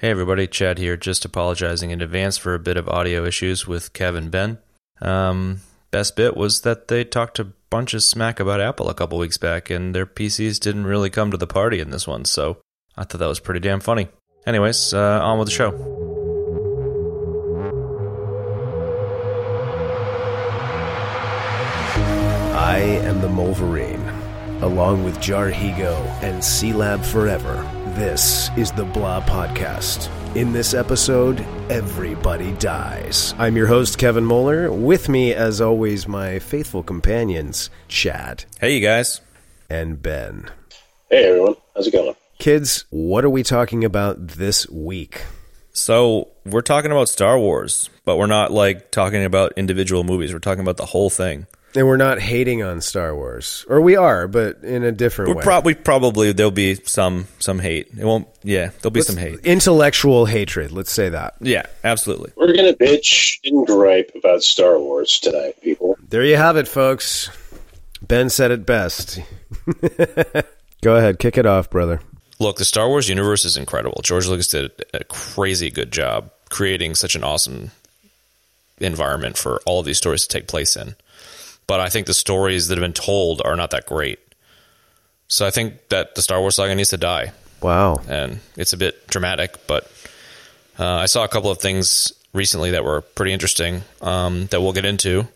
Hey everybody, Chad here, just apologizing in advance for a bit of audio issues with Kevin Ben. Um, best bit was that they talked a bunch of smack about Apple a couple weeks back, and their PCs didn't really come to the party in this one, so I thought that was pretty damn funny. Anyways, uh, on with the show. I am the Wolverine. Along with Jarhigo and C Lab Forever, this is the Blah Podcast. In this episode, everybody dies. I'm your host, Kevin Moeller. With me, as always, my faithful companions, Chad Hey you guys. and Ben. Hey everyone, how's it going? Kids, what are we talking about this week? So, we're talking about Star Wars, but we're not like talking about individual movies. We're talking about the whole thing. And we're not hating on Star Wars. Or we are, but in a different We're way. probably probably there'll be some some hate. It won't yeah, there'll be Let's- some hate. Intellectual hatred, let's say that. Yeah, absolutely. We're gonna bitch and gripe about Star Wars tonight, people. There you have it, folks. Ben said it best. Go ahead, kick it off, brother. Look, the Star Wars universe is incredible. George Lucas did a crazy good job creating such an awesome environment for all of these stories to take place in. But I think the stories that have been told are not that great. So I think that the Star Wars saga needs to die. Wow. And it's a bit dramatic, but uh, I saw a couple of things recently that were pretty interesting um, that we'll get into,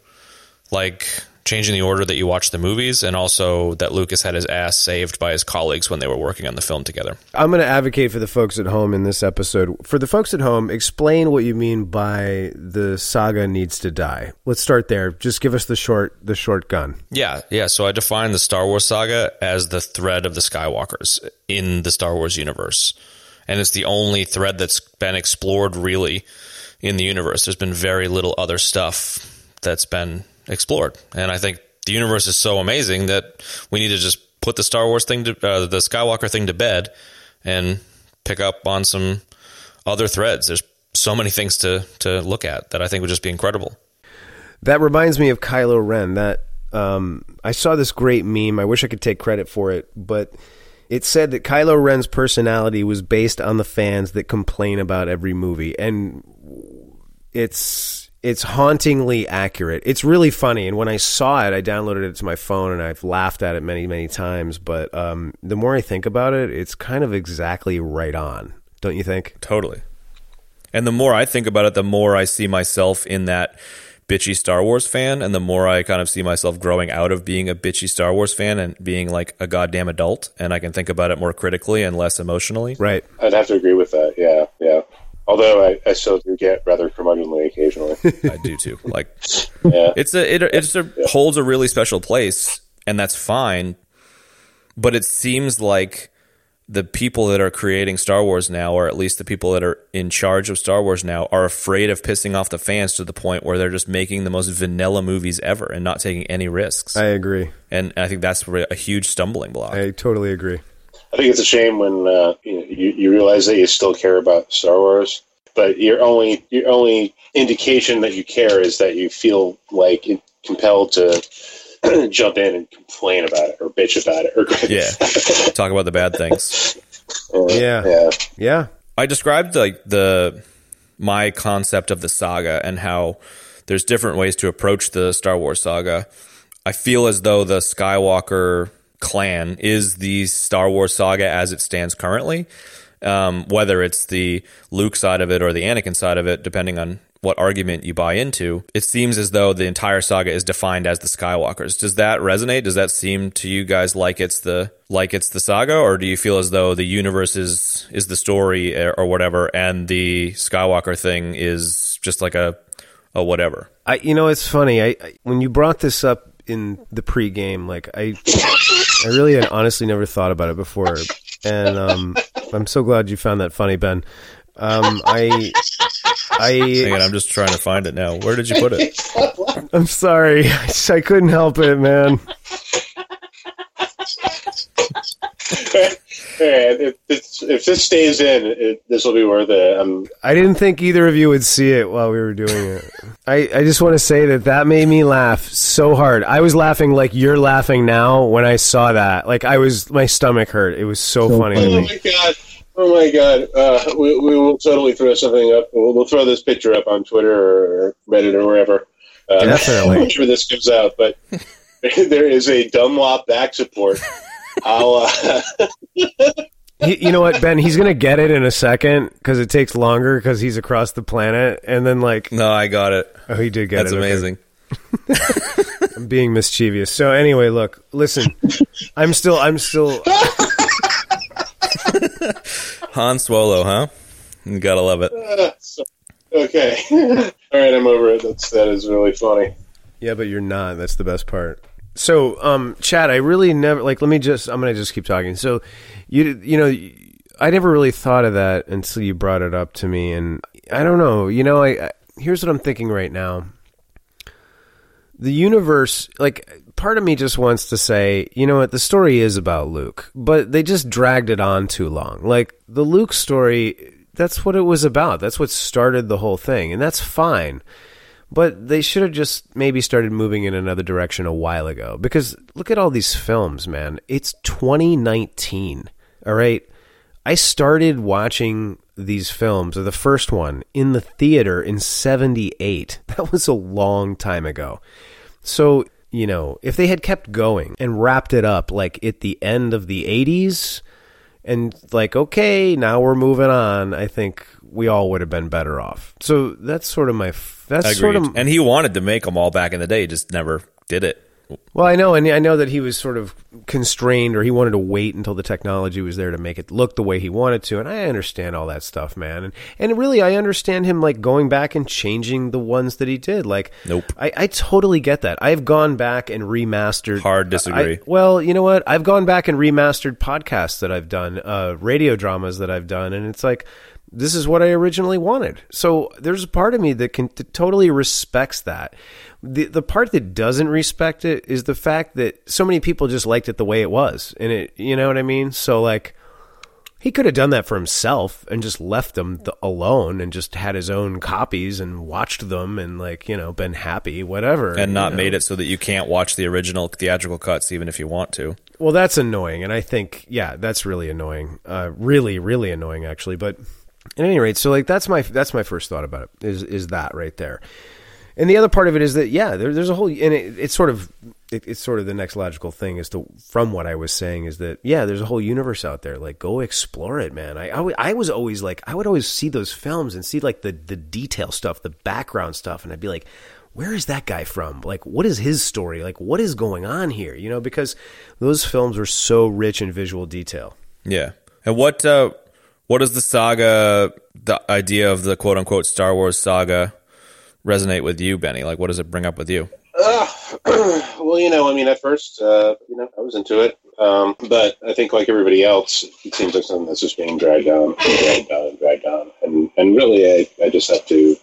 like changing the order that you watch the movies, and also that Lucas had his ass saved by his colleagues when they were working on the film together. I'm going to advocate for the folks at home in this episode. For the folks at home, explain what you mean by the saga needs to die. Let's start there. Just give us the short the short gun. Yeah, yeah. So I define the Star Wars saga as the thread of the Skywalkers in the Star Wars universe. And it's the only thread that's been explored really in the universe. There's been very little other stuff that's been explored. And I think the universe is so amazing that we need to just put the Star Wars thing to uh, the Skywalker thing to bed and pick up on some other threads. There's so many things to to look at that I think would just be incredible. That reminds me of Kylo Ren. That um, I saw this great meme. I wish I could take credit for it, but it said that Kylo Ren's personality was based on the fans that complain about every movie, and it's it's hauntingly accurate. It's really funny, and when I saw it, I downloaded it to my phone, and I've laughed at it many many times. But um, the more I think about it, it's kind of exactly right on. Don't you think? Totally. And the more I think about it, the more I see myself in that bitchy Star Wars fan, and the more I kind of see myself growing out of being a bitchy Star Wars fan and being like a goddamn adult, and I can think about it more critically and less emotionally. Right. I'd have to agree with that. Yeah, yeah. Although I, I still do get rather curmudgeonly occasionally. I do too. Like Yeah, it's a it it's a, holds a really special place, and that's fine. But it seems like the people that are creating Star Wars now, or at least the people that are in charge of Star Wars now, are afraid of pissing off the fans to the point where they're just making the most vanilla movies ever and not taking any risks. I agree. and I think that's a huge stumbling block. I totally agree. I think it's a shame when uh, you, you you realize that you still care about Star Wars, but your only your only indication that you care is that you feel like compelled to jump in and complain about it or bitch about it or yeah, talk about the bad things. Uh, Yeah. yeah. Yeah. I described like the my concept of the saga and how there's different ways to approach the Star Wars saga. I feel as though the Skywalker clan is the Star Wars saga as it stands currently. Um, whether it's the Luke side of it or the Anakin side of it, depending on what argument you buy into, it seems as though the entire saga is defined as the Skywalkers. Does that resonate? Does that seem to you guys like it's the like it's the saga, or do you feel as though the universe is is the story or, whatever, and the Skywalker thing is just like a a whatever? I, you know, it's funny. I, I when you brought this up in the pregame, like I, I really had honestly never thought about it before, and um, I'm so glad you found that funny, Ben. Um, I, Hang on, I, I'm just trying to find it now. Where did you put it? I'm sorry. I couldn't help it, man. If, this, if this stays in, it, this will be worth it. Um, I didn't think either of you would see it while we were doing it. I, I just want to say that that made me laugh so hard. I was laughing like you're laughing now when I saw that. Like I was, my stomach hurt. It was so, funny to oh my god! Oh my god, uh, we, we will totally throw something up. We'll, we'll throw this picture up on Twitter or Reddit or wherever. Uh, Definitely. whenever this comes out, but there is a Dunlop back support. I'll, uh, He, you know what, Ben? He's gonna get it in a second because it takes longer because he's across the planet, and then like, No, I got it. oh, he did get That's it. That's amazing. I'm being mischievous. So anyway, look, listen, I'm still, I'm still. Han Swallow, huh? You gotta love it. so- okay. All right, I'm over it. That's that is really funny. Yeah, but you're not. That's the best part. So, um, Chad, I really never like. Let me just. I'm gonna just keep talking. So, you you know, I never really thought of that until you brought it up to me, and I don't know. You know, I, I here's what I'm thinking right now. The universe, like, part of me just wants to say, you know what, the story is about Luke, but they just dragged it on too long. Like the Luke story, that's what it was about. That's what started the whole thing, and that's fine. But they should have just maybe started moving in another direction a while ago. Because look at all these films, man. It's 2019. All right. I started watching these films, or the first one, in the theater in 78. That was a long time ago. So, you know, if they had kept going and wrapped it up like at the end of the 80s, and like, okay, now we're moving on, I think we all would have been better off. So that's sort of my. That's Agreed. sort of and he wanted to make them all back in the day, just never did it. well, I know, and I know that he was sort of constrained, or he wanted to wait until the technology was there to make it look the way he wanted to, and I understand all that stuff, man. And and really, I understand him like going back and changing the ones that he did. Like, Nope. I, I totally get that. I've gone back and remastered. Hard disagree. I- well, you know what? I've gone back and remastered podcasts that I've done, uh, radio dramas that I've done, and it's like this is what I originally wanted. So there's a part of me that can that totally respects that. The the part that doesn't respect it is the fact that so many people just liked it the way it was, and it you know what I mean. So like. He could have done that for himself and just left them th- alone and just had his own copies and watched them and like you know been happy whatever And not you know. made it so that you can't watch the original theatrical cuts even if you want to. Well, that's annoying, and I think yeah, that's really annoying. Uh, really, really annoying, actually. But at any rate, so like that's my that's my first thought about it is is that right there. And the other part of it is that yeah, there, there's a whole and it, it's sort of it, it's sort of the next logical thing is to from what I was saying is that yeah, there's a whole universe out there. Like go explore it, man. I I, was always like I would always see those films and see like the the detail stuff, the background stuff, and I'd be like. Where is that guy from? Like, what is his story? Like, what is going on here? You know, because those films were so rich in visual detail. Yeah. And what uh what does the saga the idea of the quote unquote Star Wars saga resonate with you, Benny? Like what does it bring up with you? Uh, well, you know, I mean, at first, uh, you know, I was into it, um, but I think, like everybody else, it seems like something that's just being dragged on, and dragged on, and dragged on, and and really, I, I just have to.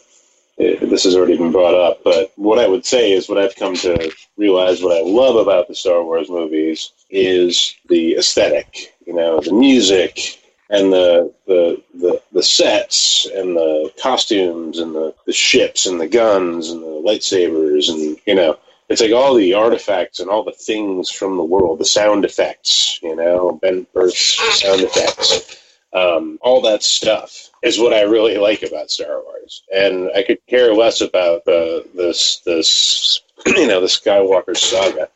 eh, This has already been brought up, but what I would say is what I've come to realize what I love about the Star Wars movies is the aesthetic, you know, the music and the the the, the sets and the costumes and the, the ships and the guns and the lightsabers and you know it's like all the artifacts and all the things from the world the sound effects you know Ben Burtt sound effects um, all that stuff is what I really like about Star Wars, and I could care less about the this this you know the Skywalker saga.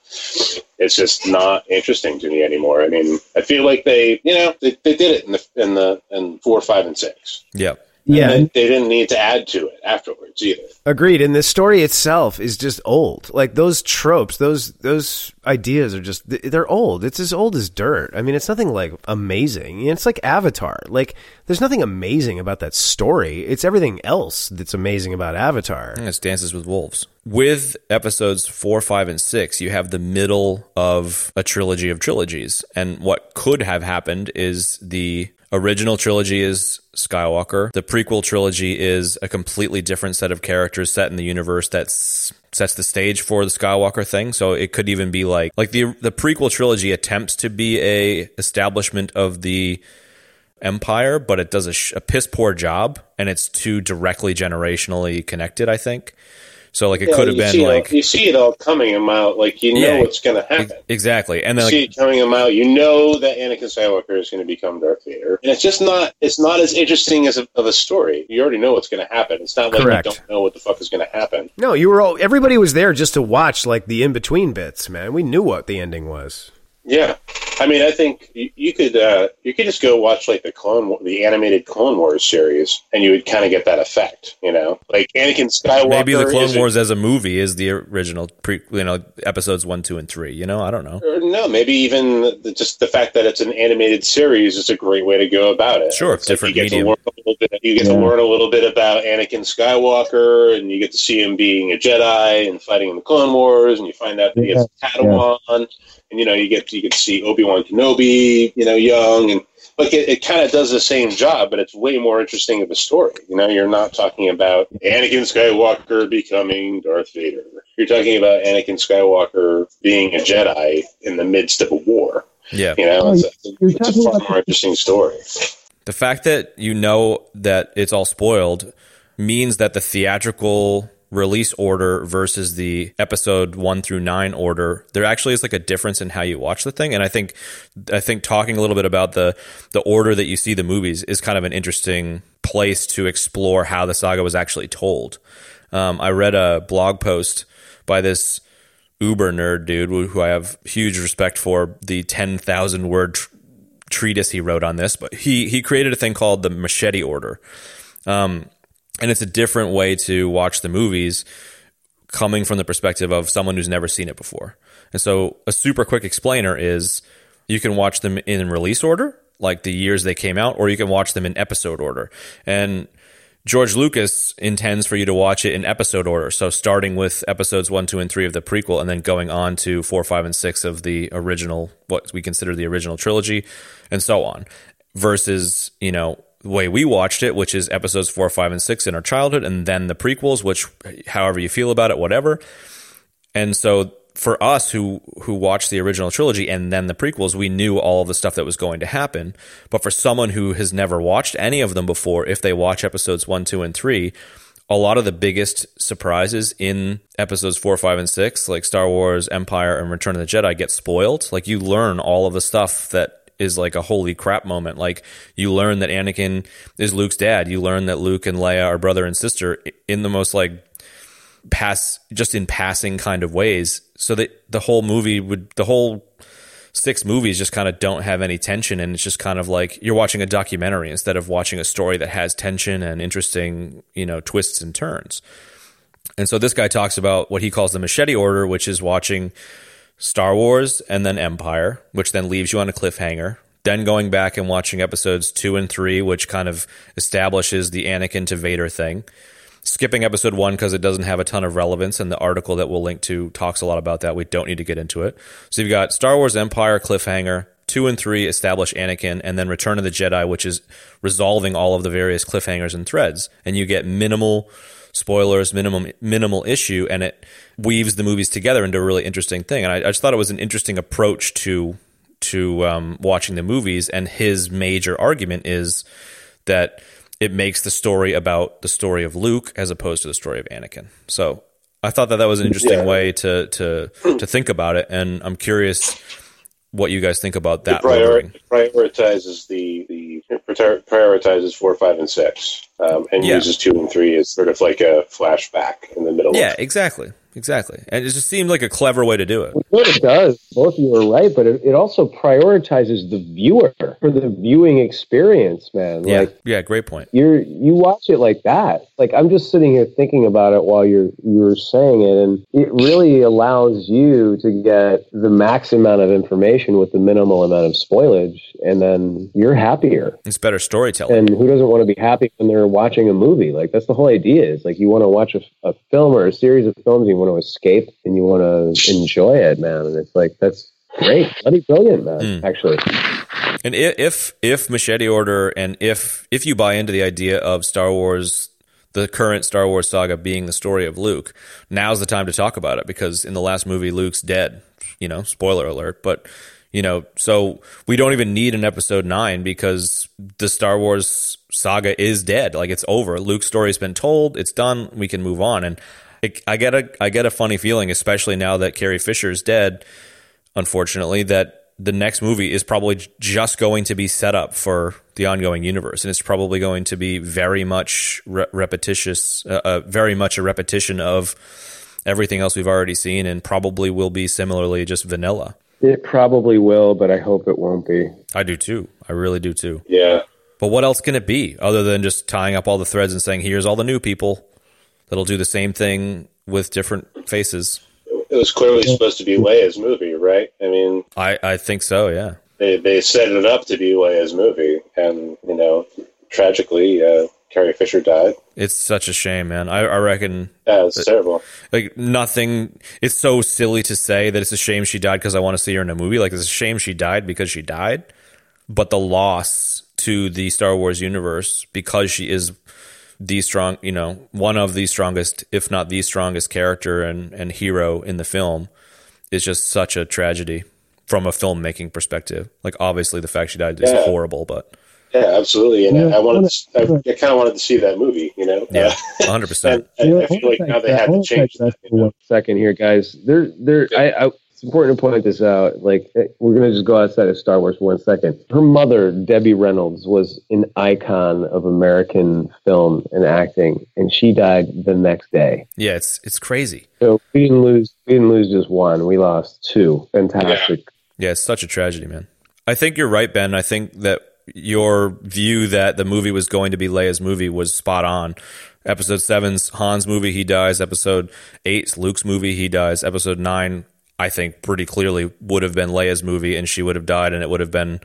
It's just not interesting to me anymore. I mean, I feel like they you know they, they did it in the in the in four, five, and six. Yeah. Yeah, And they, they didn't need to add to it afterwards either. agreed. And the story itself is just old. Like those tropes, those those ideas are just they're old. It's as old as dirt. I mean, it's nothing like amazing. It's like Avatar. Like there's nothing amazing about that story. It's everything else that's amazing about Avatar. It's Dances with Wolves. With episodes four, five, and six, you have the middle of a trilogy of trilogies. And what could have happened is the original trilogy is Skywalker. The prequel trilogy is a completely different set of characters set in the universe that sets the stage for the Skywalker thing. So it could even be like like the the prequel trilogy attempts to be a establishment of the empire, but it does a, sh- a piss poor job, and it's too directly generationally connected. I think. So like it Yeah, could have been see it all- like you see it all coming about. Like you know Yeah, what's going to happen. exactly, and then You like, see it coming about. You know that Anakin Skywalker is going to become Darth Vader, and it's just not. It's not as interesting as a, of a story. You already know what's going to happen. It's not like Correct. you don't know what the fuck is going to happen. No, you were all. Everybody was there just to watch like the in between bits, man. We knew what the ending was. Yeah, I mean, I think you, you could uh, you could just go watch like the Clone the animated Clone Wars series, and you would kind of get that effect. You know, like Anakin Skywalker. maybe the Clone is a- Wars as a movie is the original pre, you know, episodes one, two, and three. You know, I don't know. no, maybe even the, just the fact that it's an animated series is a great way to go about it. Sure, It's like different you get medium. To learn a little bit, you get to learn a little bit about Anakin Skywalker, and you get to see him being a Jedi and fighting in the Clone Wars, and you find out that he has a Padawan, and you know you get you get to see Obi Wan Kenobi, you know, young, and like it, it kind of does the same job, but it's way more interesting of a story. You know, you're not talking about Anakin Skywalker becoming Darth Vader. You're talking about Anakin Skywalker being a Jedi in the midst of a war. Yeah, You know, Oh, it's, a, oh, you're it's a talking far about more interesting story. the fact that you know that it's all spoiled means that the theatrical release order versus the episode 1 through 9 order there actually is like a difference in how you watch the thing. And i think i think talking a little bit about the the order that you see the movies is kind of an interesting place to explore how the saga was actually told. Um, i read a blog post by this uber nerd dude who who i have huge respect for the 10000 word tr- treatise he wrote on this, but he he created a thing called the machete order, um, and it's a different way to watch the movies, coming from the perspective of someone who's never seen it before. And so, a super quick explainer is you can watch them in release order, like the years they came out, or you can watch them in episode order. And George Lucas intends for you to watch it in episode order. So starting with episodes one, two, and three of the prequel, and then going on to four, five, and six of the original, what we consider the original trilogy, and so on. Versus, you know, the way we watched it, which is episodes four, five, and six in our childhood, and then the prequels, which, however you feel about it, whatever. And so for us who who watched the original trilogy and then the prequels, we knew all of the stuff that was going to happen. But for someone who has never watched any of them before, if they watch episodes one, two, and three, a lot of the biggest surprises in episodes four, five, and six, like Star Wars, Empire, and Return of the Jedi, get spoiled. Like you learn all of the stuff that is like a holy crap moment. Like you learn that Anakin is Luke's dad. You learn that Luke and Leia are brother and sister in the most like pass just in passing kind of ways so that the whole movie would the whole six movies just kind of don't have any tension and it's just kind of like you're watching a documentary instead of watching a story that has tension and interesting you know twists and turns and so this guy talks about what he calls the machete order which is watching Star Wars and then Empire which then leaves you on a cliffhanger then going back and watching episodes 2 and 3 which kind of establishes the Anakin to Vader thing skipping episode one because it doesn't have a ton of relevance, and the article that we'll link to talks a lot about that. We don't need to get into it. So you've got Star Wars Empire cliffhanger, two and three establish Anakin, and then Return of the Jedi, which is resolving all of the various cliffhangers and threads, and you get minimal spoilers, minimum minimal issue, and it weaves the movies together into a really interesting thing. And I, I just thought it was an interesting approach to to um, watching the movies. And his major argument is that it makes the story about the story of Luke as opposed to the story of Anakin. So I thought that that was an interesting Yeah. way to to to think about it, and I'm curious what you guys think about that it prior- ordering. prioritizes the the prioritizes four, five, and six, um, and Yeah. uses two and three as sort of like a flashback in the middle. Yeah, of exactly, exactly, and it just seemed like a clever way to do it. What it does, both of you are right, but it, it also prioritizes the viewer for the viewing experience, man. Yeah, Like yeah, great point. you're you watch it like that. Like I'm just sitting here thinking about it while you're you're saying it, and it really allows you to get the max amount of information with the minimal amount of spoilage, and then you're happier. It's better storytelling. And who doesn't want to be happy when they're watching a movie? Like that's the whole idea. Is like you want to watch a, a film or a series of films, you want to escape and you want to enjoy it, man. And it's like that's great, bloody brilliant, man. Mm. Actually, And if if Machete Order and if if you buy into the idea of Star Wars, the current Star Wars saga being the story of Luke, now's the time to talk about it because in the last movie, Luke's dead. You know, spoiler alert. But you know, so we don't even need an episode nine because the Star Wars saga is dead. Like it's over. Luke's story's been told. It's done. We can move on. And it, I get a I get a funny feeling, especially now that Carrie Fisher is dead. Unfortunately, that the next movie is probably just going to be set up for the ongoing universe, and it's probably going to be very much re- repetitious, uh, uh, very much a repetition of everything else we've already seen, and probably will be similarly just vanilla. It probably will, but I hope it won't be. I do too. I really do too. Yeah. But what else can it be other than just tying up all the threads and saying, "Here's all the new people that'll do the same thing with different faces"? It was clearly supposed to be Leia's movie, right? I mean, I I think so. Yeah. they they set it up to be Leia's movie, and you know, tragically, uh, Carrie Fisher died. It's such a shame, man. I, I reckon Yeah, it's terrible. like nothing. It's so silly to say that it's a shame she died because I want to see her in a movie. Like it's a shame she died because she died, but the loss to the Star Wars universe because she is the strong, you know, one of the strongest, if not the strongest character and and hero in the film is just such a tragedy from a filmmaking perspective. Like obviously the fact she died is Yeah. horrible, but Yeah, absolutely. And Yeah, I wanted, I to, I, I kind of wanted to see that movie. You know, yeah, hundred percent. and You I, I feel like now they I had to change that. that you know? Second here, guys. There, there. I, I. It's important to point this out. Like, eh, we're gonna just go outside of Star Wars for one second. Her mother, Debbie Reynolds, was an icon of American film and acting, and she died the next day. Yeah, it's it's crazy. So we didn't lose. We didn't lose just one. We lost two. Fantastic. Yeah, it's such a tragedy, man. I think you're right, Ben. I think that your view that the movie was going to be Leia's movie was spot on. Episode seven's Han's movie, he dies. Episode eight's Luke's movie, he dies. Episode nine, I think pretty clearly would have been Leia's movie, and she would have died, and it would have been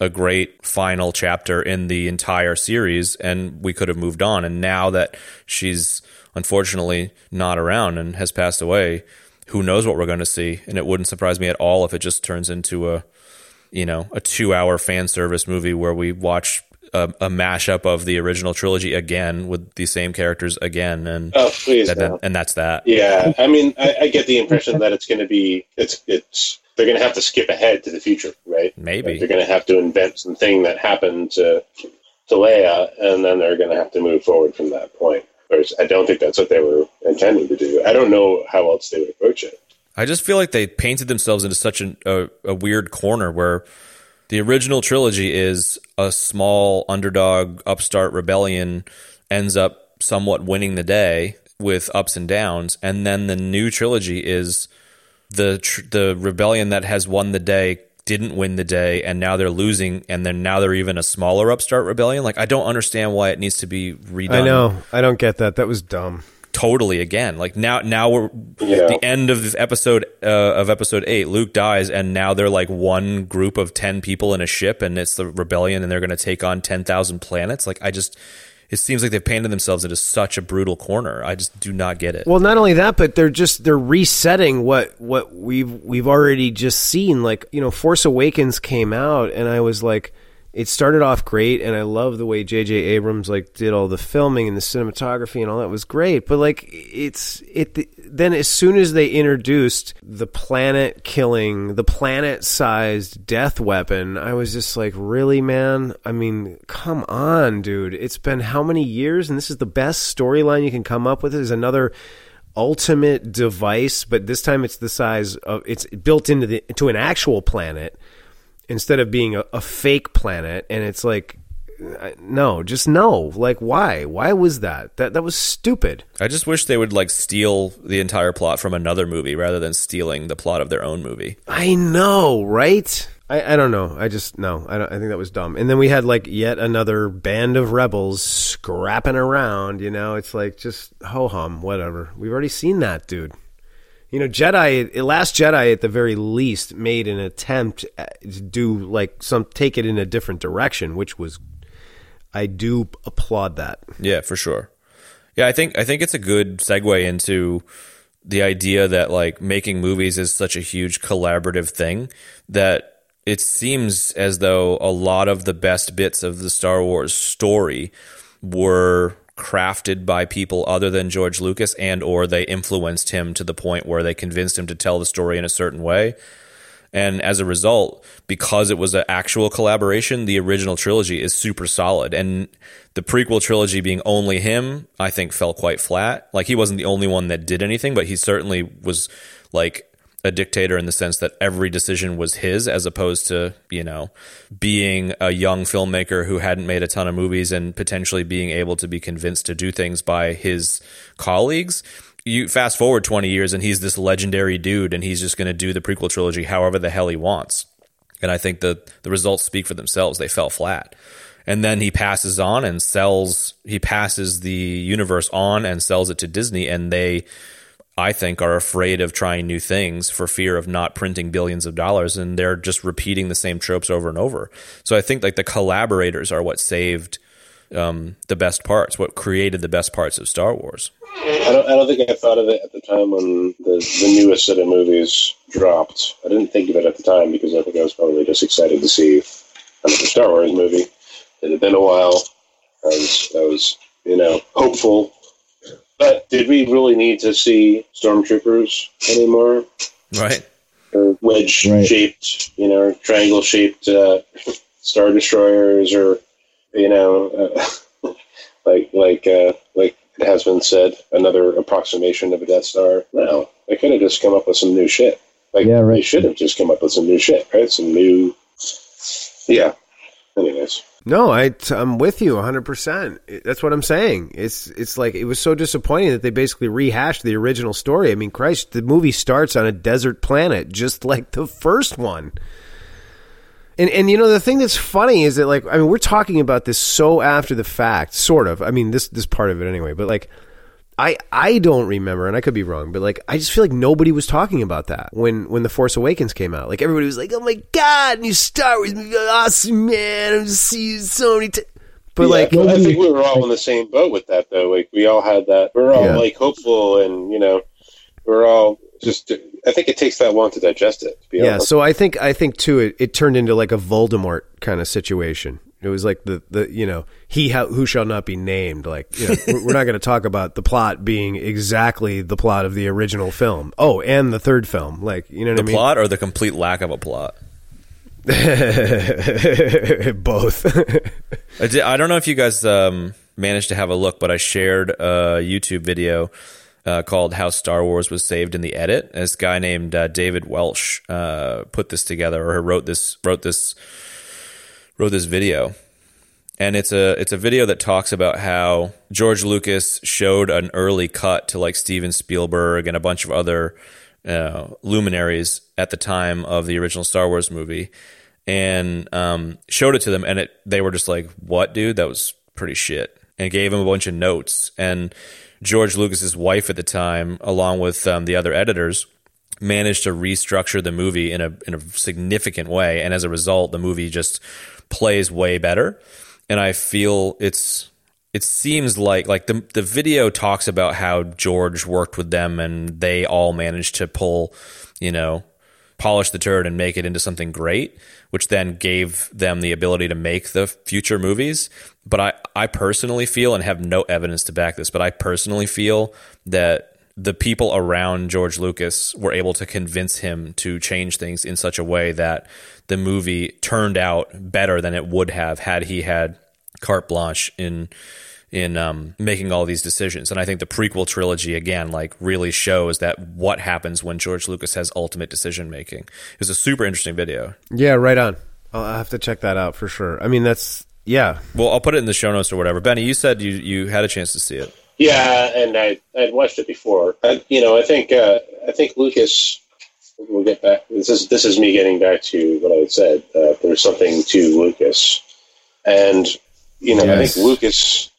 a great final chapter in the entire series, and we could have moved on. And now that she's unfortunately not around and has passed away, who knows what we're going to see? And it wouldn't surprise me at all if it just turns into a, you know, a two-hour fan service movie where we watch a, a mashup of the original trilogy again with the same characters again, and Oh, please, and, no. and that's that. Yeah, I mean, I, I get the impression that it's going to be it's it's they're going to have to skip ahead to the future, right? Maybe. they're going to have to invent something that happened to to Leia, and then they're going to have to move forward from that point. Whereas I don't think that's what they were intending to do. I don't know how else they would approach it. I just feel like they painted themselves into such an, a, a weird corner where the original trilogy is a small underdog upstart rebellion ends up somewhat winning the day with ups and downs, and then the new trilogy is the tr- the rebellion that has won the day didn't win the day and now they're losing and then now they're even a smaller upstart rebellion like i don't understand why it needs to be redone I know. I don't get that. That was dumb. Totally again. Like now, now we're Yeah. the end of this episode uh, of episode eight. Luke dies, and now they're like one group of ten people in a ship, and it's the rebellion, and they're going to take on ten thousand planets. Like I just, it seems like they've painted themselves into such a brutal corner. I just do not get it. Well, not only that, but they're just they're resetting what what we've we've already just seen. Like you know, Force Awakens came out, and I was like, it started off great, and I love the way J.J. Abrams like did all the filming and the cinematography and all that was great. But like, it's it then as soon as they introduced the planet killing, the planet sized death weapon, I was just like, really, man? I mean, come on, dude. It's been how many years, and this is the best storyline you can come up with. Is another ultimate device, but this time it's the size of it's built into the into an actual planet instead of being a, a fake planet. And it's like, uh, no, just no. Like, why? Why was that? That that was stupid. I just wish they would like steal the entire plot from another movie rather than stealing the plot of their own movie. I know, right? I, I don't know. I just no. I don't, I think that was dumb. And then we had like yet another band of rebels scrapping around. You know, it's like just ho hum, whatever. We've already seen that, dude. You know, Jedi, Last Jedi, at the very least, made an attempt uh, to do like some take it in a different direction, which was, I do applaud that. Yeah, for sure. Yeah, I think I think it's a good segue into the idea that like making movies is such a huge collaborative thing that it seems as though a lot of the best bits of the Star Wars story were crafted by people other than George Lucas and or they influenced him to the point where they convinced him to tell the story in a certain way. And as a result, because it was an actual collaboration, the original trilogy is super solid. And the prequel trilogy being only him, I think fell quite flat. Like he wasn't the only one that did anything, but he certainly was like a dictator in the sense that every decision was his as opposed to, you know, being a young filmmaker who hadn't made a ton of movies and potentially being able to be convinced to do things by his colleagues. You fast forward 20 years and he's this legendary dude and he's just going to do the prequel trilogy however the hell he wants. And I think that the results speak for themselves. They fell flat. And then he passes on and sells, he passes the universe on and sells it to Disney and they, I think, are afraid of trying new things for fear of not printing billions of dollars, and they're just repeating the same tropes over and over. So I think like the collaborators are what saved um, the best parts, what created the best parts of Star Wars. I don't, I don't think I thought of it at the time when the, the newest set of movies dropped. I didn't think of it at the time because I think I was probably just excited to see another Star Wars movie. It had been a while. I was, I was you know, hopeful but did we really need to see stormtroopers anymore? Right. Or wedge shaped, right. you know, triangle shaped uh, star destroyers, or you know, uh, like like uh, like it has been said, another approximation of a Death Star. No, they could have just come up with some new shit. Like yeah, right. they should have just come up with some new shit, right? Some new, yeah. Anyways. No, I I'm with you 100%. That's what I'm saying. It's it's like it was so disappointing that they basically rehashed the original story. I mean, Christ, the movie starts on a desert planet just like the first one. And and you know the thing that's funny is that like I mean, we're talking about this so after the fact, sort of. I mean, this this part of it anyway, but like I I don't remember, and I could be wrong, but like I just feel like nobody was talking about that when when the Force Awakens came out. Like everybody was like, "Oh my god, new Star Wars movie, awesome man! I'm just seeing so many." T-. But yeah, like, I think we were all in the same boat with that, though. Like we all had that. We are all yeah. like hopeful, and you know, we're all just. I think it takes that long to digest it. To yeah. Honest. So I think I think too, it, it turned into like a Voldemort kind of situation. It was like the the you know he ha- who shall not be named. Like you know, we're not going to talk about the plot being exactly the plot of the original film. Oh, and the third film. Like you know the I mean? plot or the complete lack of a plot. Both. I, did, I, don't know if you guys um, managed to have a look, but I shared a YouTube video uh, called "How Star Wars Was Saved in the Edit." This guy named uh, David Welsh uh, put this together or wrote this wrote this wrote this video and it's a it's a video that talks about how George Lucas showed an early cut to like Steven Spielberg and a bunch of other uh, luminaries at the time of the original Star Wars movie, and um, showed it to them, and it they were just like, "What, dude? That was pretty shit," and gave him a bunch of notes. And George Lucas's wife at the time, along with um, the other editors, managed to restructure the movie in a in a significant way, and as a result, the movie just plays way better. And I feel it's it seems like like the the video talks about how George worked with them and they all managed to pull, you know, polish the turd and make it into something great, which then gave them the ability to make the future movies. But I, I personally feel and have no evidence to back this, but I personally feel that the people around George Lucas were able to convince him to change things in such a way that the movie turned out better than it would have had he had carte blanche in in um, making all these decisions. And I think the prequel trilogy again, like, really shows that what happens when George Lucas has ultimate decision making. It's a super interesting video. Yeah, right on. I'll have to check that out for sure. I mean, that's yeah. Well, I'll put it in the show notes or whatever. Benny, you said you you had a chance to see it. Yeah, and I I'd watched it before. I, you know, I think uh, I think Lucas we'll get back. This is this is me getting back to what I had said. Uh, there's something to Lucas, and you know, yes. I think Lucas.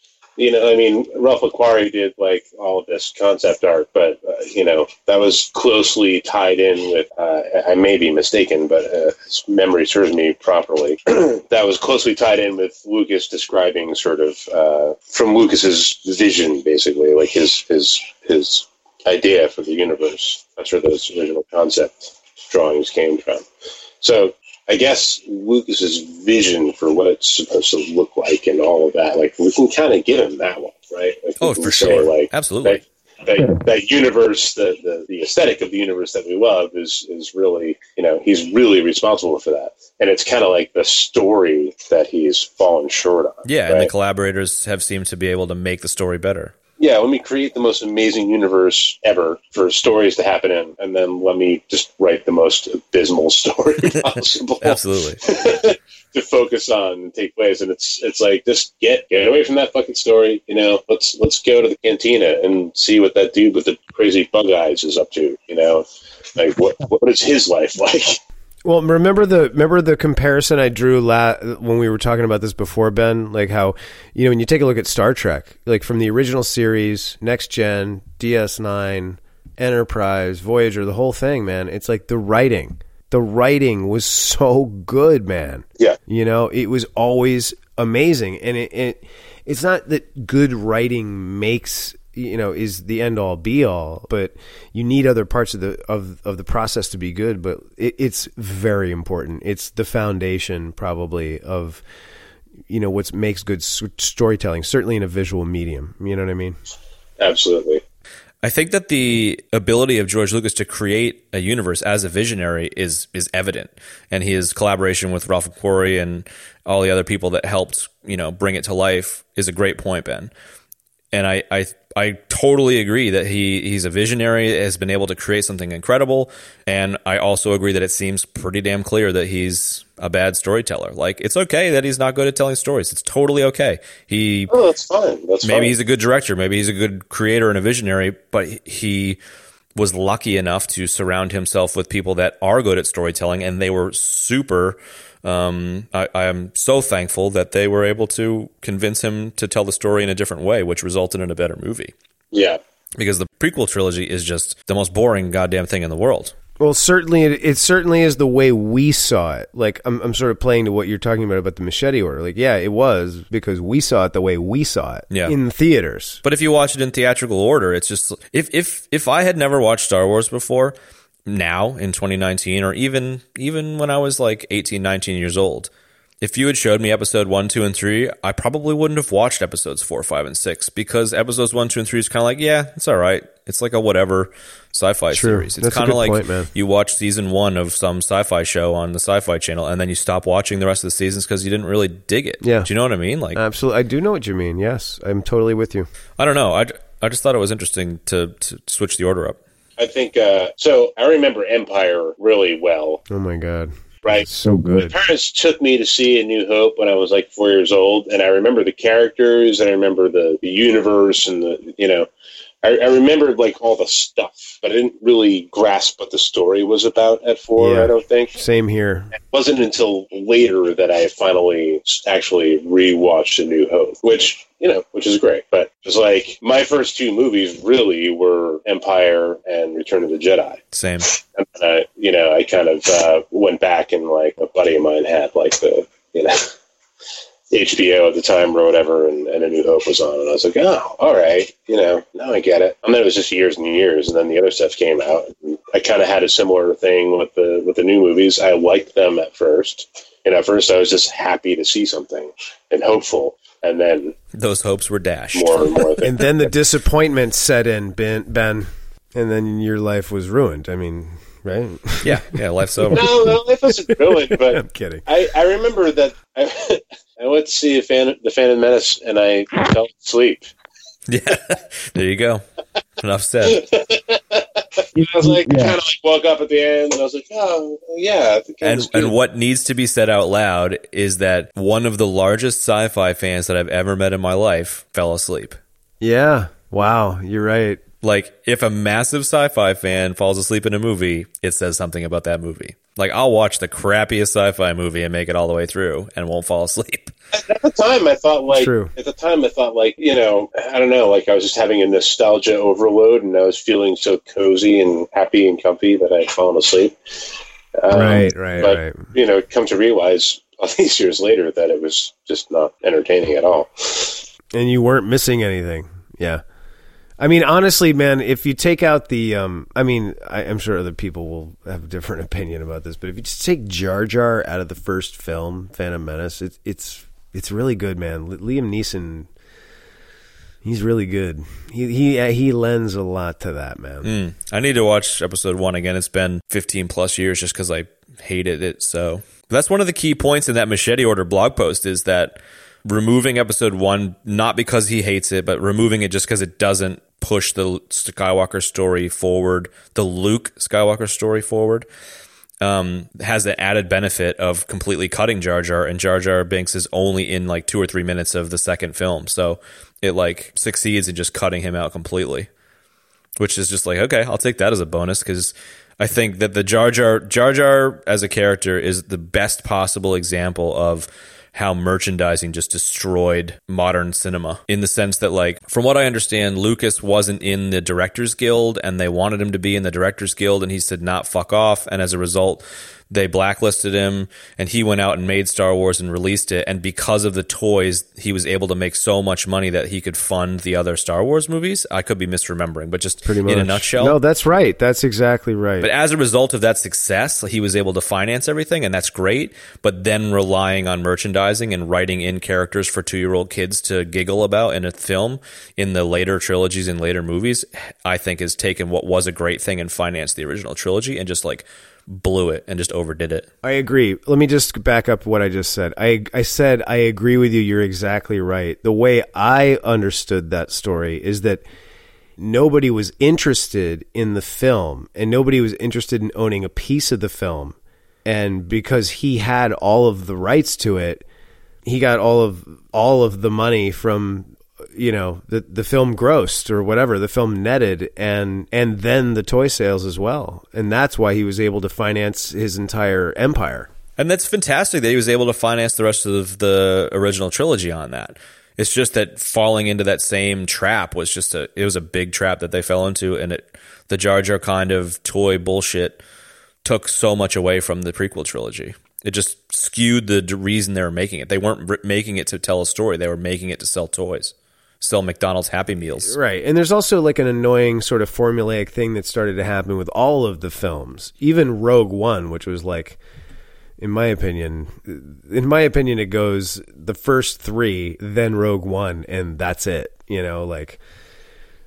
You know, I mean, Ralph McQuarrie did like all of this concept art, but uh, you know that was closely tied in with. Uh, I may be mistaken, but uh, memory serves me properly. that was closely tied in with Lucas describing sort of uh, from Lucas's vision, basically, like his his his idea for the universe. That's where those original concept drawings came from. So I guess Lucas's vision for what it's supposed to look like and all of that, like we can kind of give him that one, right? Like, oh, for sure, like absolutely. that, that universe, the, the the aesthetic of the universe that we love is is really you know he's really responsible for that, and it's kind of like the story that he's fallen short on. Yeah, and the collaborators have seemed to be able to make the story better. Yeah, let me create the most amazing universe ever for stories to happen in, and then let me just write the most abysmal story possible. Absolutely. to focus on and take place, and it's it's like just get get away from that fucking story. You know, let's let's go to the cantina and see what that dude with the crazy bug eyes is up to. You know, like what what is his life like? Well, remember the remember the comparison I drew la- when we were talking about this before, Ben. Like how you know when you take a look at Star Trek, like from the original series, Next Gen, DS Nine, Enterprise, Voyager, the whole thing, man. It's like the writing. The writing was so good, man. Yeah. You know, it was always amazing, and it, it it's not that good writing makes you know is the end all be all, but you need other parts of the of of the process to be good. But it, it's very important. It's the foundation, probably of you know what makes good s- storytelling. Certainly in a visual medium. You know what I mean? Absolutely. I think that the ability of George Lucas to create a universe as a visionary is is evident, and his collaboration with Ralph McQuarrie and all the other people that helped you know bring it to life is a great point, Ben. And I I I totally agree that he he's a visionary, has been able to create something incredible, and I also agree that it seems pretty damn clear that he's a bad storyteller. Like it's okay that he's not good at telling stories. It's totally okay. He Oh, that's fine. That's maybe fine. he's a good director maybe he's a good creator and a visionary but he was lucky enough to surround himself with people that are good at storytelling and they were super um, I, I am so thankful that they were able to convince him to tell the story in a different way which resulted in a better movie yeah. because the prequel trilogy is just the most boring goddamn thing in the world Well, certainly it, it certainly is the way we saw it. Like I'm, I'm sort of playing to what you're talking about about the machete order. Like, yeah, it was because we saw it the way we saw it Yeah. in theaters. But if you watch it in theatrical order, it's just if if if I had never watched Star Wars before, now in 2019 or even even when I was like 18, 19 years old, if you had showed me episode 1, 2 and 3, I probably wouldn't have watched episodes 4, 5 and 6 because episodes 1, 2 and 3 is kind of like, yeah, it's all right. It's like a whatever sci-fi True. series. It's kind of like point, you watch season 1 of some sci-fi show on the Sci-Fi channel and then you stop watching the rest of the seasons cuz you didn't really dig it. Yeah. Do you know what I mean? Like Absolutely, I do know what you mean. Yes, I'm totally with you. I don't know. I, I just thought it was interesting to, to switch the order up. I think uh, so. I remember Empire really well, Oh my god, right? so My good. parents took me to see A New Hope when I was like four years old, and I remember the characters, and I remember the, the universe, and the you know, I, I remembered like all the stuff, but I didn't really grasp what the story was about at four. Yeah. I don't think Same here. it wasn't until later that I finally actually rewatched A New Hope, which you know, which is great. But it's like my first two movies really were Empire and Return of the Jedi. Same. And I, you know, I kind of uh, went back and like a buddy of mine had like the, you know, HBO at the time or whatever, and, and A New Hope was on, and I was like, oh, all right, you know, now I get it. And then it was just years and years, and then the other stuff came out. And I kind of had a similar thing with the with the new movies. I liked them at first, and at first I was just happy to see something and hopeful, and then Those hopes were dashed. more and more And then the disappointment set in, Ben, Ben, and then your life was ruined. I mean, right? Yeah, yeah, life's over. no, no, it wasn't ruined, but I'm kidding. I, I remember that I, I went to see a fan, the Phantom Menace and I fell asleep. Yeah, there you go. Enough said. I was like, Yeah. kind of like woke up at the end and I was like, oh, yeah. I think And was and what needs to be said out loud is that one of the largest sci-fi fans that I've ever met in my life fell asleep. Yeah. Wow. You're right. Like if a massive sci-fi fan falls asleep in a movie, it says something about that movie. Like I'll watch the crappiest sci-fi movie and make it all the way through and won't fall asleep. at the time, I thought like, True. at the time, I thought like, you know, I don't know, like I was just having a nostalgia overload and I was feeling so cozy and happy and comfy that I had fallen asleep. Um, right. Right. but- right. You know, come to realize all these years later that it was just not entertaining at all. and you weren't missing anything. Yeah. I mean, honestly, man, if you take out the, um, I mean, I, I'm sure other people will have a different opinion about this, but if you just take Jar Jar out of the first film, Phantom Menace, it's it's it's really good, man. Li- Liam Neeson, He's really good. He he uh, he lends a lot to that man. Mm. I need to watch episode one again. It's been 15 plus years just because I hated it. So that's one of the key points in that machete order blog post is that removing episode one, not because he hates it, but removing it just because it doesn't push the Skywalker story forward, the Luke Skywalker story forward. Um, has the added benefit of completely cutting Jar Jar, and Jar Jar Binks is only in like two or three minutes of the second film, so it like succeeds in just cutting him out completely, which is just like okay, I'll take that as a bonus because I think that the Jar Jar Jar Jar as a character is the best possible example of how merchandising just destroyed modern cinema in the sense that like from what i understand lucas wasn't in the directors guild and they wanted him to be in the directors guild and he said not fuck off. And as a result they blacklisted him and he went out and made Star Wars and released it and because of the toys he was able to make so much money that he could fund the other Star Wars movies I could be misremembering but just Pretty much. in a nutshell No, that's right. That's exactly right. but as a result of that success, he was able to finance everything, and that's great. But then relying on merchandising and writing in characters for two year old kids to giggle about in a film in the later trilogies and later movies, I think has taken what was a great thing and financed the original trilogy and just like blew it and just overdid it. I agree. Let me just back up what I just said. I I said I agree with you. You're exactly right. The way I understood that story is that nobody was interested in the film and nobody was interested in owning a piece of the film. And because he had all of the rights to it, he got all of all of the money from you know the the film grossed or whatever the film netted and and then the toy sales as well and that's why he was able to finance his entire empire And that's fantastic that he was able to finance the rest of the original trilogy on that. It's just that falling into that same trap was just a it was a big trap that they fell into and it the Jar Jar kind of toy bullshit took so much away from the prequel trilogy. It just skewed the reason they were making it. They weren't making it to tell a story. They were making it to sell toys, sell McDonald's Happy Meals. Right. And there's also like an annoying sort of formulaic thing that started to happen with all of the films, even Rogue One, which was like, in my opinion, in my opinion, it goes the first three, then Rogue One, and that's it. You know, like.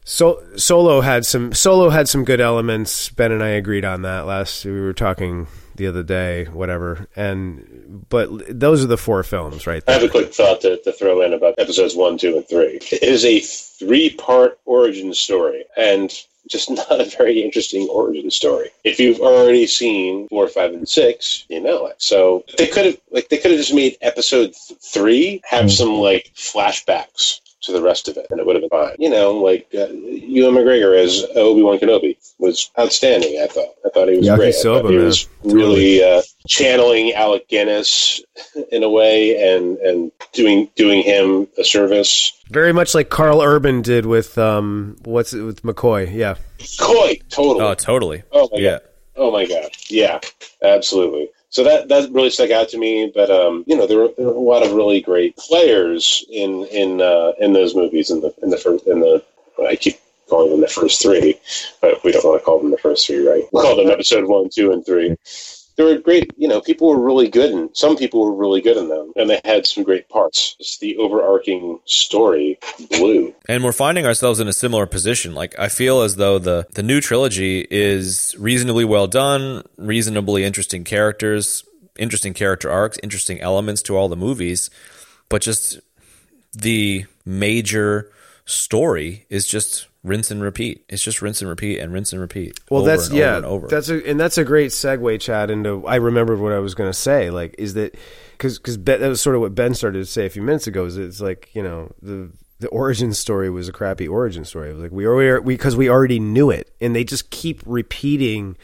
So Solo had some Solo had some good elements. Ben and I agreed on that last. We were talking the other day, whatever. And but those are the four films, right? I have a quick thought to, to throw in about episodes one, two, and three. It is a three part origin story, and just not a very interesting origin story. If you've already seen four, five, and six, you know it. So they could have like they could have just made episode th- three have hmm. some like flashbacks to the rest of it, and it would have been fine. You know, like uh, Ewan McGregor as Obi Wan Kenobi was outstanding. I thought. I thought he was Yakisoba, great. I thought he man. was really uh, channeling Alec Guinness in a way, and and doing doing him a service. Very much like Karl Urban did with um, what's it with McCoy? Yeah. Coy, totally. Oh, totally. Oh my yeah. god. Oh my god. Yeah, absolutely. So that that really stuck out to me. But um, you know, there were, there were a lot of really great players in in uh, in those movies in the in the first in the I keep calling them the first three, but we don't want to call them the first three, right? We'll call them episode one, two, and three. There were great, you know, people were really good, and some people were really good in them, and they had some great parts. Just the overarching story blew. And we're finding ourselves in a similar position. Like I feel as though the the new trilogy is reasonably well done, reasonably interesting characters, interesting character arcs, interesting elements to all the movies, but just the major story is just rinse and repeat. It's just rinse and repeat and rinse and repeat. Well, over that's and yeah, over and over. that's a, and that's a great segue, Chad. Into I remembered what I was going to say. Like, is that because because that was sort of what Ben started to say a few minutes ago. Is it's like you know the the origin story was a crappy origin story. It was like we already we because we already knew it, and they just keep repeating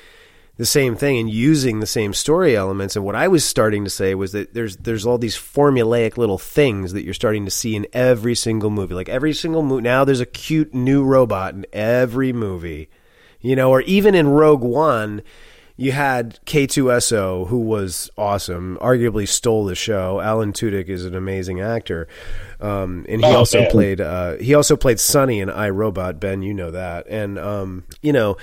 the same thing and using the same story elements. And what I was starting to say was that there's there's all these formulaic little things that you're starting to see in every single movie. Like every single movie now, there's a cute new robot in every movie, you know, or even in Rogue One. You had K2SO, who was awesome, arguably stole the show. Alan Tudyk is an amazing actor, um, and he Oh, also man. played. Uh, he also played Sonny in iRobot. Ben, you know that, and um, you know,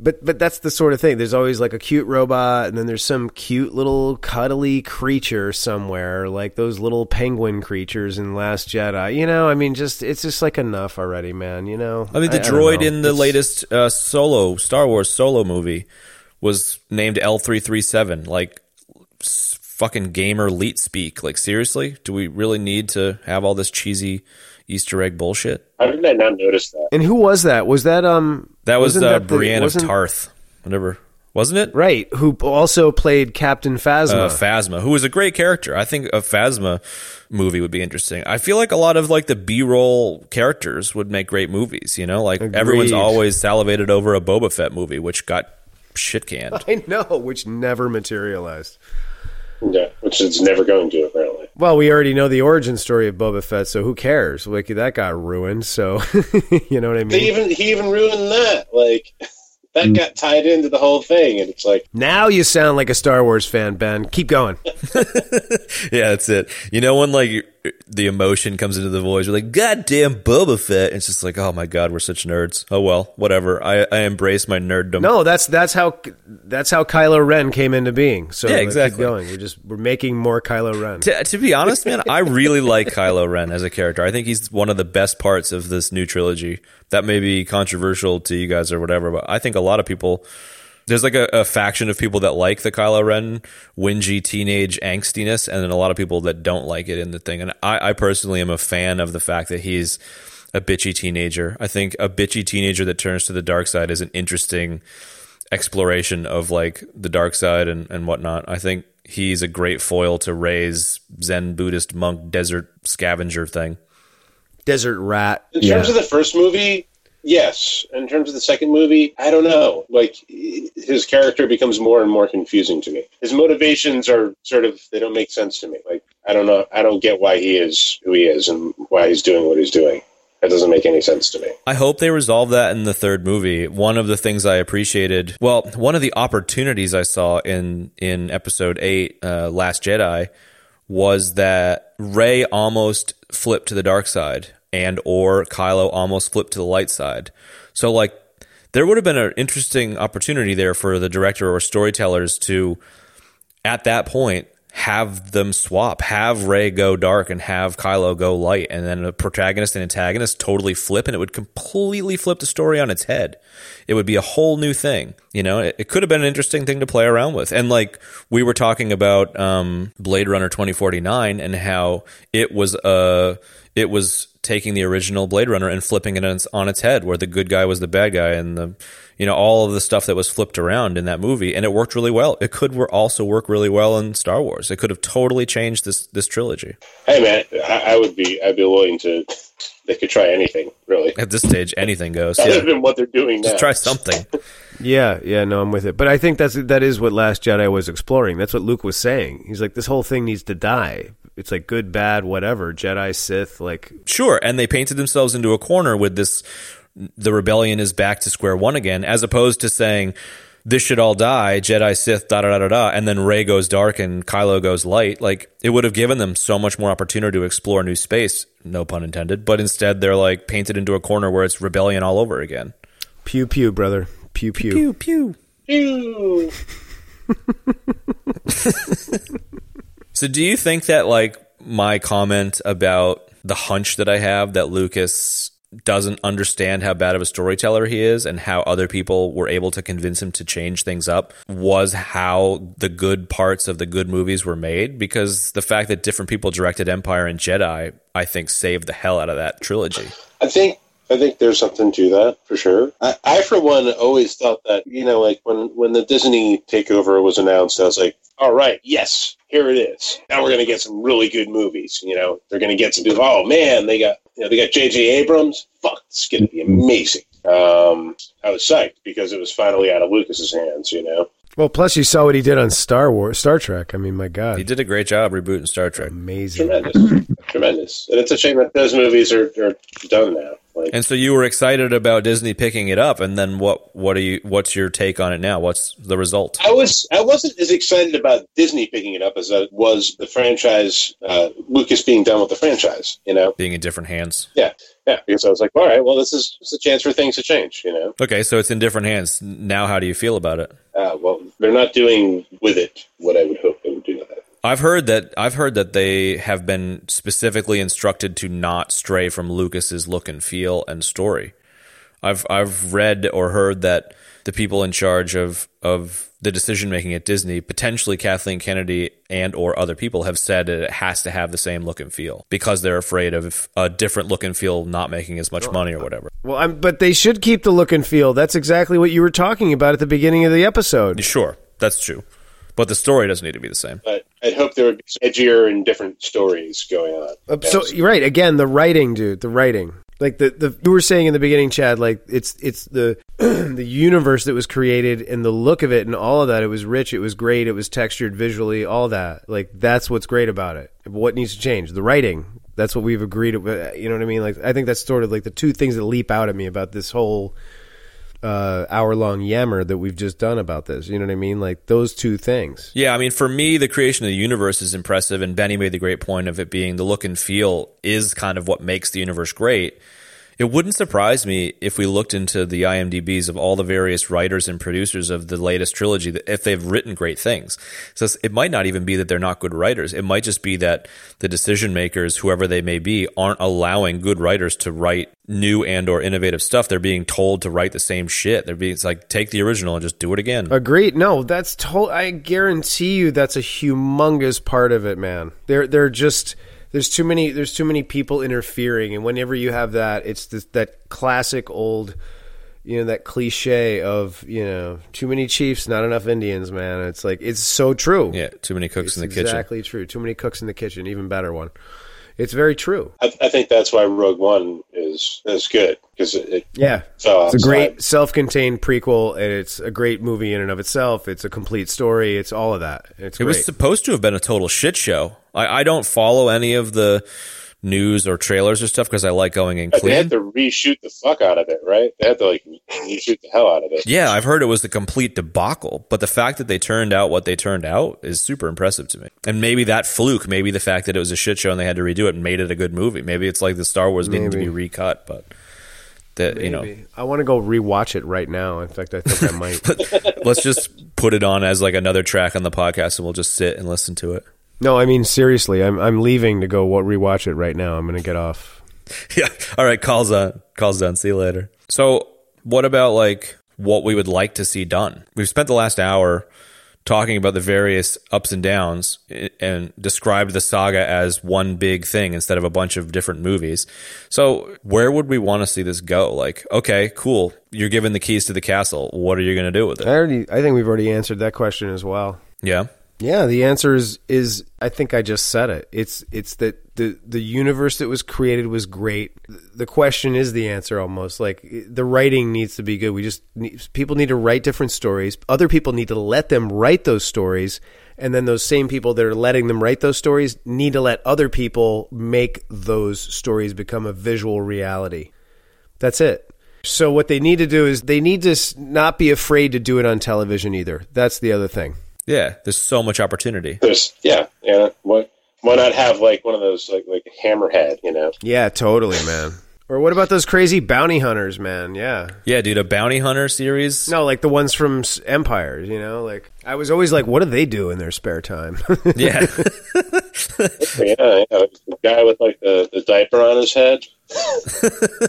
But but that's the sort of thing. There's always like a cute robot, and then there's some cute little cuddly creature somewhere, like those little penguin creatures in Last Jedi. You know, I mean, just it's just like enough already, man. You know. I mean, the don't droid know. in the It's- latest uh, Solo Star Wars Solo movie was named L three three seven. Like fucking gamer leet speak. Like seriously, do we really need to have all this cheesy Easter egg bullshit? How did I not notice that? And who was that? Was that um? That was uh, that the- Brienne of Tarth, whatever, wasn't it? Right, who also played Captain Phasma. uh, Phasma, who was a great character. I think a Phasma movie would be interesting. I feel like a lot of like the B-roll characters would make great movies. You know, like everyone's always salivated over a Boba Fett movie, which got shit canned. I know, which never materialized. Yeah, which it's never going to apparently. Well, we already know the origin story of Boba Fett, so who cares? Like that got ruined. So you know what I mean. They even he even ruined that. Like that mm. got tied into the whole thing, and it's like Now you sound like a Star Wars fan, Ben. Keep going. Yeah, that's it. You know when like the emotion comes into the voice, you're like, "God damn Boba Fett!" It's just like, "Oh my god, we're such nerds." Oh well, whatever. I, I embrace my nerddom. No, that's that's how that's how Kylo Ren came into being. So Yeah, exactly. Going. We're just we're making more Kylo Ren. To, to be honest, man, I really like Kylo Ren as a character. I think he's one of the best parts of this new trilogy. That may be controversial to you guys or whatever, but I think a lot of people. There's like a, a faction of people that like the Kylo Ren whingy teenage angstiness, and then a lot of people that don't like it in the thing. And I, I personally am a fan of the fact that he's a bitchy teenager. I think a bitchy teenager that turns to the dark side is an interesting exploration of like the dark side and, and whatnot. I think he's a great foil to Rey's Zen Buddhist monk desert scavenger thing. Desert Rat. in terms of the first movie. Yes, in terms of the second movie, I don't know. Like his character becomes more and more confusing to me. His motivations are sort of they don't make sense to me. Like I don't know, I don't get why he is who he is and why he's doing what he's doing. That doesn't make any sense to me. I hope they resolve that in the third movie. One of the things I appreciated, well, one of the opportunities I saw in in episode 8 uh, Last Jedi was that Rey almost flipped to the dark side and or Kylo almost flipped to the light side. So like there would have been an interesting opportunity there for the director or storytellers to at that point have them swap, have Rey go dark and have Kylo go light, and then a protagonist and antagonist totally flip, and it would completely flip the story on its head. It would be a whole new thing. You know, it, it could have been an interesting thing to play around with. And like we were talking about um, Blade Runner 2049 and how it was uh it was taking the original Blade Runner and flipping it on its, on its head, where the good guy was the bad guy, and the you know all of the stuff that was flipped around in that movie, and it worked really well. It could wor- also work really well in Star Wars. It could have totally changed this this trilogy. Hey man, I, I would be I'd be willing to. They could try anything really, At this stage, anything goes. other Yeah, than what they're doing now. just try something. Yeah, yeah, no, I'm with it. But I think that's that is what Last Jedi was exploring. That's what Luke was saying. He's like, this whole thing needs to die. It's like good, bad, whatever. Jedi, Sith, like Sure, and they painted themselves into a corner with this. The rebellion is back to square one again, as opposed to saying this should all die, Jedi, Sith, da da da da da, and then Rey goes dark and Kylo goes light. Like it would have given them so much more opportunity to explore new space. No pun intended. But instead, they're like painted into a corner where it's rebellion all over again. pew pew, brother, pew pew. pew. Ew. So do you think that like my comment about the hunch that I have that Lucas doesn't understand how bad of a storyteller he is and how other people were able to convince him to change things up was how the good parts of the good movies were made because the fact that different people directed Empire and Jedi I think saved the hell out of that trilogy. I think I think there's something to that for sure. I, I for one always thought that you know like when when the Disney takeover was announced, I was like, all right, yes, here it is. Now we're gonna get some really good movies. You know, they're gonna get some people. Oh man, they got you know they got J.J. Abrams. Fuck, it's gonna be amazing. Um, I was psyched because it was finally out of Lucas's hands. You know, Well, plus you saw what he did on Star Wars, Star Trek. I mean, my God, He did a great job rebooting Star Trek. amazing. tremendous, tremendous. And it's a shame that those movies are, are done now. Like, And so you were excited about Disney picking it up, and then what? What are you? What's your take on it now? What's the result? I was I wasn't as excited about Disney picking it up as I was the franchise, uh, Lucas being done with the franchise. You know, Being in different hands. yeah, yeah. Because I was like, all right, well, this is is a chance for things to change. You know, Okay, so it's in different hands now. How do you feel about it? uh, well, they're not doing with it what I would hope they would do with it. I've heard that I've heard that they have been specifically instructed to not stray from Lucas's look and feel and story. I've I've read or heard that the people in charge of of the decision making at Disney, potentially Kathleen Kennedy and or other people, have said that it has to have the same look and feel because they're afraid of a different look and feel not making as much money or whatever. Well, I'm, but they should keep the look and feel. That's exactly what you were talking about at the beginning of the episode. Sure, that's true, but the story doesn't need to be the same. But I'd hope there be edgier and different stories going on. Uh, So you're right. Again, the writing, dude. The writing. Like the, the you were saying in the beginning, Chad. Like it's it's the the universe that was created and the look of it and all of that. It was rich. It was great. It was textured visually. All that. Like that's what's great about it. What needs to change? The writing. That's what we've agreed. You know what I mean? Like I think that's sort of like the two things that leap out at me about this whole uh, hour long yammer that we've just done about this. You know what I mean? Like those two things. Yeah, I mean, for me, the creation of the universe is impressive, and Benny made the great point of it being the look and feel is kind of what makes the universe great. It wouldn't surprise me if we looked into the IMDb's of all the various writers and producers of the latest trilogy if they've written great things. So it might not even be that they're not good writers. It might just be that the decision makers, whoever they may be, aren't allowing good writers to write new and or innovative stuff. They're being told to write the same shit. They're being it's like take the original and just do it again. Agreed. No, that's to- I guarantee you that's a humongous part of it, man. They're they're just there's too many there's too many people interfering, and whenever you have that, it's this, that classic old, you know, that cliche of you know too many chiefs, not enough Indians, man. It's like it's so true. yeah, too many cooks it's in the kitchen. exactly true. Too many cooks in the kitchen. Even better one. It's very true. I, I think that's why Rogue One is is good because it, it Yeah. fell It's a great self-contained prequel, and it's a great movie in and of itself. It's a complete story. It's all of that. It's It great. was supposed to have been a total shit show. I, I don't follow any of the news or trailers or stuff because I like going in clean. they had to reshoot the fuck out of it, right? They had to like reshoot the hell out of it. Yeah, I've heard it was the complete debacle, but the fact that they turned out what they turned out is super impressive to me. And maybe that fluke, maybe the fact that it was a shit show and they had to redo it made it a good movie. Maybe it's like the Star Wars needing to be recut, but that you know, I want to go rewatch it right now. In fact, I think I might. let's just put it on as like another track on the podcast and we'll just sit and listen to it. No, I mean seriously. I'm I'm leaving to go wa- rewatch it right now. I'm going to get off. Yeah. All right. Calls on. Calls done. See you later. So, what about like what we would like to see done? We've spent the last hour talking about the various ups and downs eh, and described the saga as one big thing instead of a bunch of different movies. So, where would we want to see this go? Like, okay, cool. You're given the keys to the castle. What are you going to do with it? I already. I think we've already answered that question as well. Yeah. Yeah, the answer is is I think I just said it. It's it's that the the universe that was created was great. The question is the answer almost. Like the writing needs to be good. We just need, people need to write different stories. Other people need to let them write those stories, and then those same people that are letting them write those stories need to let other people make those stories become a visual reality. That's it. So what they need to do is they need to not be afraid to do it on television either. That's the other thing. Yeah. There's so much opportunity. There's yeah, yeah. What why not have like one of those like like a hammerhead, you know? Yeah, totally, man. Or what about those crazy bounty hunters, man? Yeah. Yeah, dude. A bounty hunter series. No, like the ones from S- Empire, you know? Like I was always like what do they do in their spare time? Yeah. yeah, yeah. The guy with like the, the diaper on his head.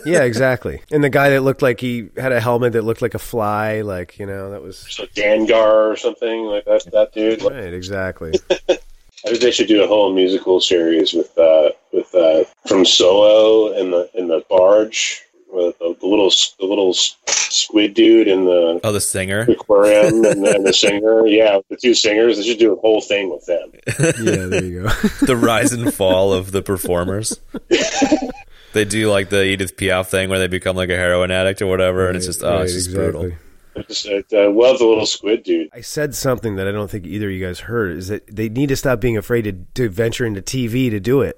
yeah, exactly. And the guy that looked like he had a helmet that looked like a fly, like, you know, that was So Dengar or something like that. That dude. Right, exactly. I think they should do a whole musical series with uh, with uh, from Solo and the in the barge with the, the little the little squid dude and the oh, the singer. aquarium and, the, and the singer. Yeah, the two singers. They should do a whole thing with them. Yeah, there you go. the rise and fall of the performers. they do like the Edith Piaf thing where they become like a heroin addict or whatever, and it's just oh, Right, it's just brutal. I just I, I love the little squid dude. I said something that I don't think either of you guys heard is that they need to stop being afraid to, to venture into TV to do it.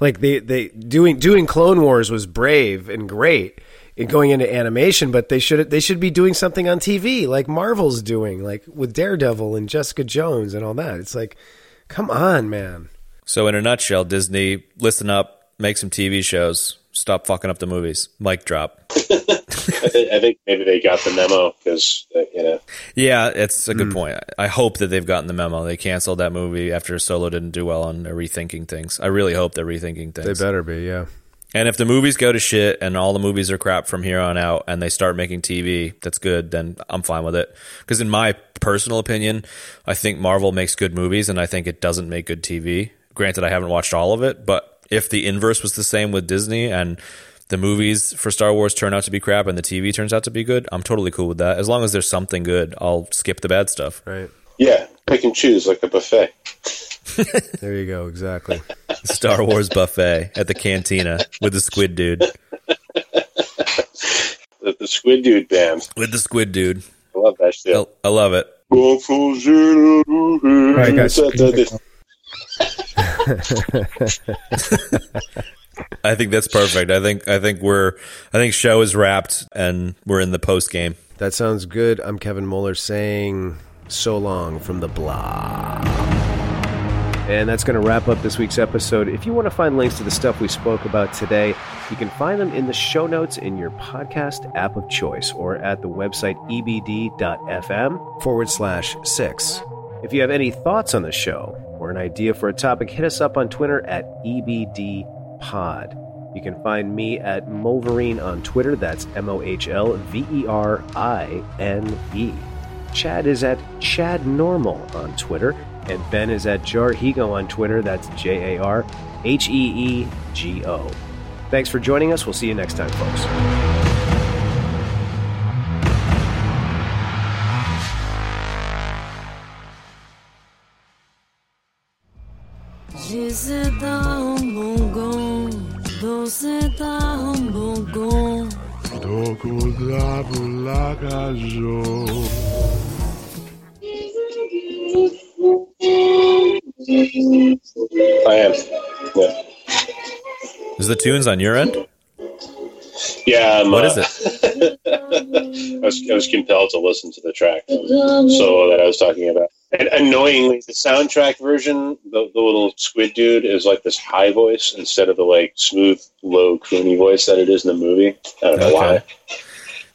Like they they doing doing Clone Wars was brave and great and going into animation, but they should they should be doing something on TV like Marvel's doing, like with Daredevil and Jessica Jones and all that. It's like, come on, man. So in a nutshell, Disney, listen up, make some TV shows, stop fucking up the movies. Mic drop. I, think, I think maybe they got the memo because uh, you know. Yeah, it's a good point. I hope that they've gotten the memo. They canceled that movie after Solo didn't do well and they're rethinking things. I really hope they're rethinking things. They better be, yeah. And if the movies go to shit and all the movies are crap from here on out and they start making TV that's good, then I'm fine with it. Because in my personal opinion, I think Marvel makes good movies and I think it doesn't make good TV. Granted, I haven't watched all of it, but if the inverse was the same with Disney and the movies for Star Wars turn out to be crap and the TV turns out to be good, I'm totally cool with that. As long as there's something good, I'll skip the bad stuff. Right. Yeah, pick and choose like a buffet. There you go, exactly. Star Wars buffet at the cantina with the squid dude. The, the Squid Dude band. With the squid dude. I love that shit. I, I love it. All right, guys. I think that's perfect. I think I think we're I think show is wrapped and we're in the post game. That sounds good. I'm Kevin Muller saying so long from the blah. And that's going to wrap up this week's episode. If you want to find links to the stuff we spoke about today, you can find them in the show notes in your podcast app of choice or at the website ebd.fm forward slash six. If you have any thoughts on the show or an idea for a topic, hit us up on Twitter at ebdpod. You can find me at Mohlverine on Twitter. That's M O H L V E R I N E. Chad is at Chad Normal on Twitter, and Ben is at Jarheego on Twitter. That's J A R H E E G O. Thanks for joining us. We'll see you next time, folks. I am. Yeah. Is the tunes on your end? Yeah. I'm, What uh, is it? I was, I was compelled to listen to the track solo that I was talking about. And annoyingly, the soundtrack version, the, the little squid dude is like this high voice instead of the like smooth, low, croony voice that it is in the movie. I don't know Okay. why.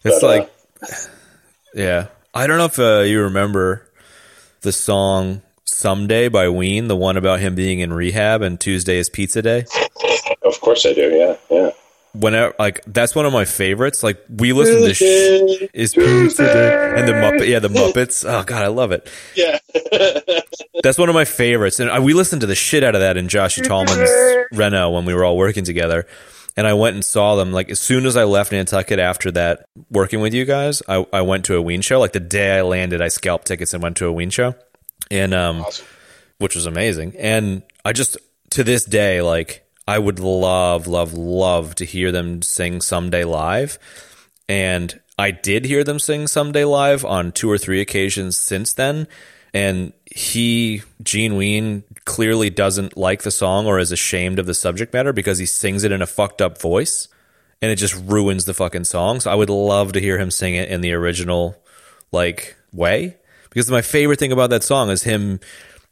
It's But, uh, like Yeah. I don't know if uh, you remember the song Someday by Ween, the one about him being in rehab and Tuesday is pizza day. Of course I do. Yeah, yeah. Whenever like that's one of my favorites. Like we listen to sh- is pizza day and the Muppet yeah, the Muppets. Oh god, I love it. Yeah. That's one of my favorites, and I, we listened to the shit out of that in Joshy Tallman's Reno when we were all working together. And I went and saw them. Like as soon as I left Nantucket after that, working with you guys, I, I went to a Ween show. Like the day I landed, I scalped tickets and went to a Ween show, and um, Awesome. which was amazing. And I just to this day, like I would love, love, love to hear them sing someday live. And I did hear them sing someday live on two or three occasions since then. And he, Gene Ween, clearly doesn't like the song or is ashamed of the subject matter because he sings it in a fucked up voice and it just ruins the fucking song. So I would love to hear him sing it in the original like way because my favorite thing about that song is him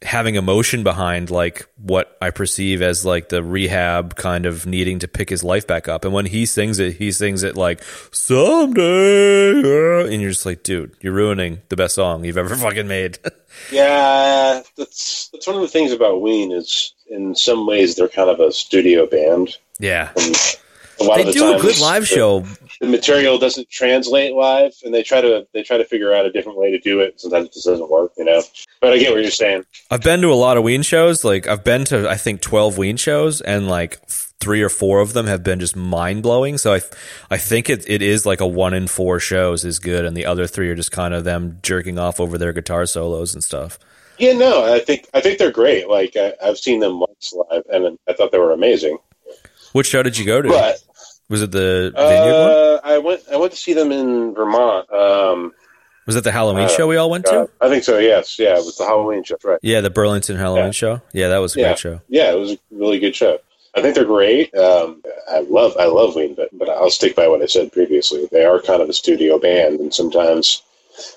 having emotion behind like what I perceive as like the rehab kind of needing to pick his life back up. And when he sings it, he sings it like someday, uh," and you're just like, dude, you're ruining the best song you've ever fucking made. Yeah, that's that's one of the things about Ween is in some ways they're kind of a studio band. yeah, they the do a good live show. The material doesn't translate live, and they try to they try to figure out a different way to do it. Sometimes it just doesn't work, you know. But I get what you're saying. I've been to a lot of Ween shows. Like I've been to I think twelve Ween shows, and like three or four of them have been just mind blowing. So I, I think it it is like a one in four shows is good, and the other three are just kind of them jerking off over their guitar solos and stuff. Yeah, no, I think I think they're great. Like I, I've seen them once live, and I thought they were amazing. Which show did you go to? But Was it the vineyard one? uh, I went I went to see them in Vermont. Um, Was it the Halloween uh, show we all went uh, to? I think so. Yes, yeah, it was the Halloween show, right? Yeah, the Burlington Halloween Yeah. show. Yeah, that was a Yeah. great show. Yeah, it was a really good show. I think they're great. Um, I love I love Ween, but but I'll stick by what I said previously. They are kind of a studio band, and sometimes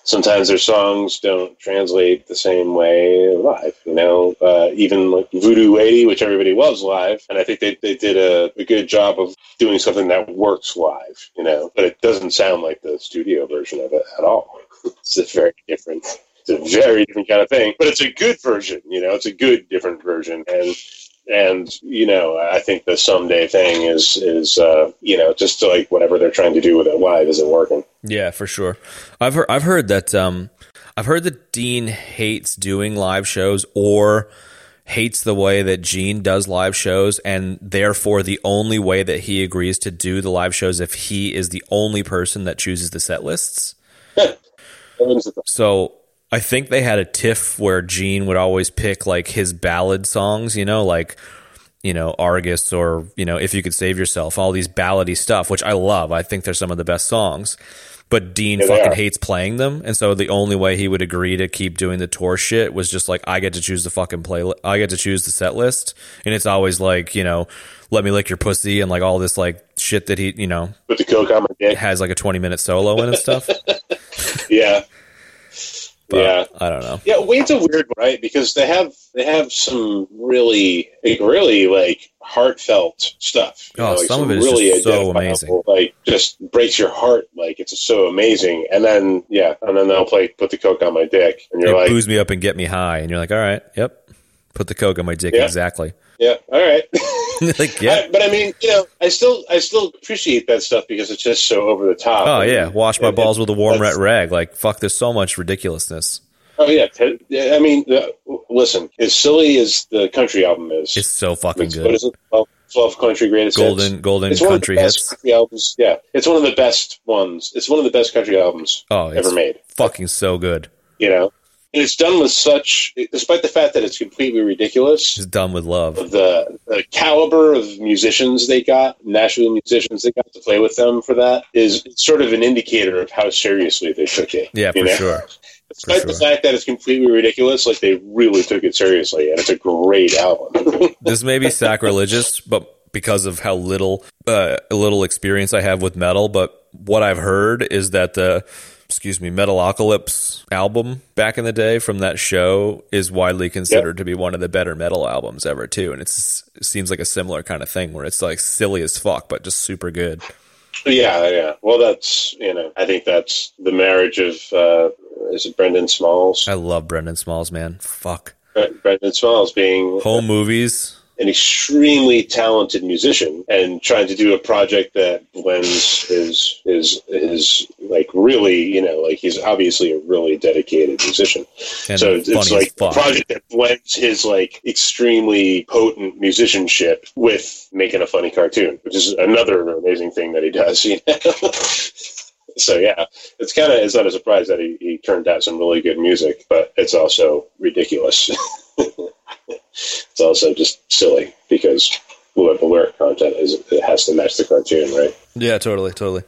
sometimes their songs don't translate the same way live. You know, uh, even like Voodoo Lady, which everybody loves live, and I think they, they did a, a good job of doing something that works live. You know, but it doesn't sound like the studio version of it at all. it's a very different. It's a very different kind of thing, but it's a good version. You know, it's a good different version, and and you know i think the someday thing is is uh, you know just like whatever they're trying to do with it live isn't working Yeah, for sure. I've heard I've heard that um I've heard that Dean hates doing live shows or hates the way that Gene does live shows and therefore the only way that he agrees to do the live shows if he is the only person that chooses the set lists. So I think they had a tiff where Gene would always pick like his ballad songs, you know, like you know Argus or you know If You Could Save Yourself, all these ballady stuff, which I love. I think they're some of the best songs. But Dean Yeah, fucking hates playing them, and so the only way he would agree to keep doing the tour shit was just like I get to choose the fucking play. I get to choose the set list, and it's always like you know, let me lick your pussy and like all this like shit that he you know put the coke on my dick has like a twenty minute solo in and stuff. yeah But yeah I don't know. yeah Ween's a weird one, right because they have they have some really like really like heartfelt stuff Oh, like some some of it is really just so amazing. like just breaks your heart like it's so amazing and then yeah and then they'll play put the coke on my dick and you're They like booze me up and get me high, and you're like, all right, yep, put the coke on my dick Yeah. exactly. yeah all right like yeah. I- but I mean, you know, I still I still appreciate that stuff because it's just so over the top. Oh yeah, wash my and- balls with a warm red rag. Like fuck, there's so much ridiculousness. Oh yeah, I mean, uh, listen, as silly as the country album is, It's so fucking it's- good. is it? 12, 12 country greatest Golden hits. golden It's one of the country hits. country albums. Yeah, it's one of the best ones. It's one of the best country albums Oh, ever made. fucking so good. You know, it's done with such, despite the fact that it's completely ridiculous. It's done with love. the, the caliber of musicians they got, national musicians they got to play with them for that is sort of an indicator of how seriously they took it. Yeah, for know? sure. Despite for the fact that it's completely ridiculous, like they really took it seriously, and it's a great album. This may be sacrilegious, but because of how little uh, little experience I have with metal, but what I've heard is that the excuse me, Metalocalypse album back in the day from that show is widely considered to be one of the better metal albums ever too, and it's it seems like a similar kind of thing where it's like silly as fuck but just super good. yeah, yeah. Well, that's you know, I think that's the marriage of uh, is it Brendon Smalls? I love Brendon Smalls, man. Fuck. Brendon Smalls being Home movies. An extremely talented musician and trying to do a project that blends his his his like really you know like he's obviously a really dedicated musician. And so it's, funny it's as like a project that blends his like extremely potent musicianship with making a funny cartoon which is another amazing thing that he does you know so yeah it's kind of it's not a surprise that he, he turned out some really good music but it's also ridiculous it's also just silly because the lyric content is it has to match the cartoon, right? Yeah, totally, totally.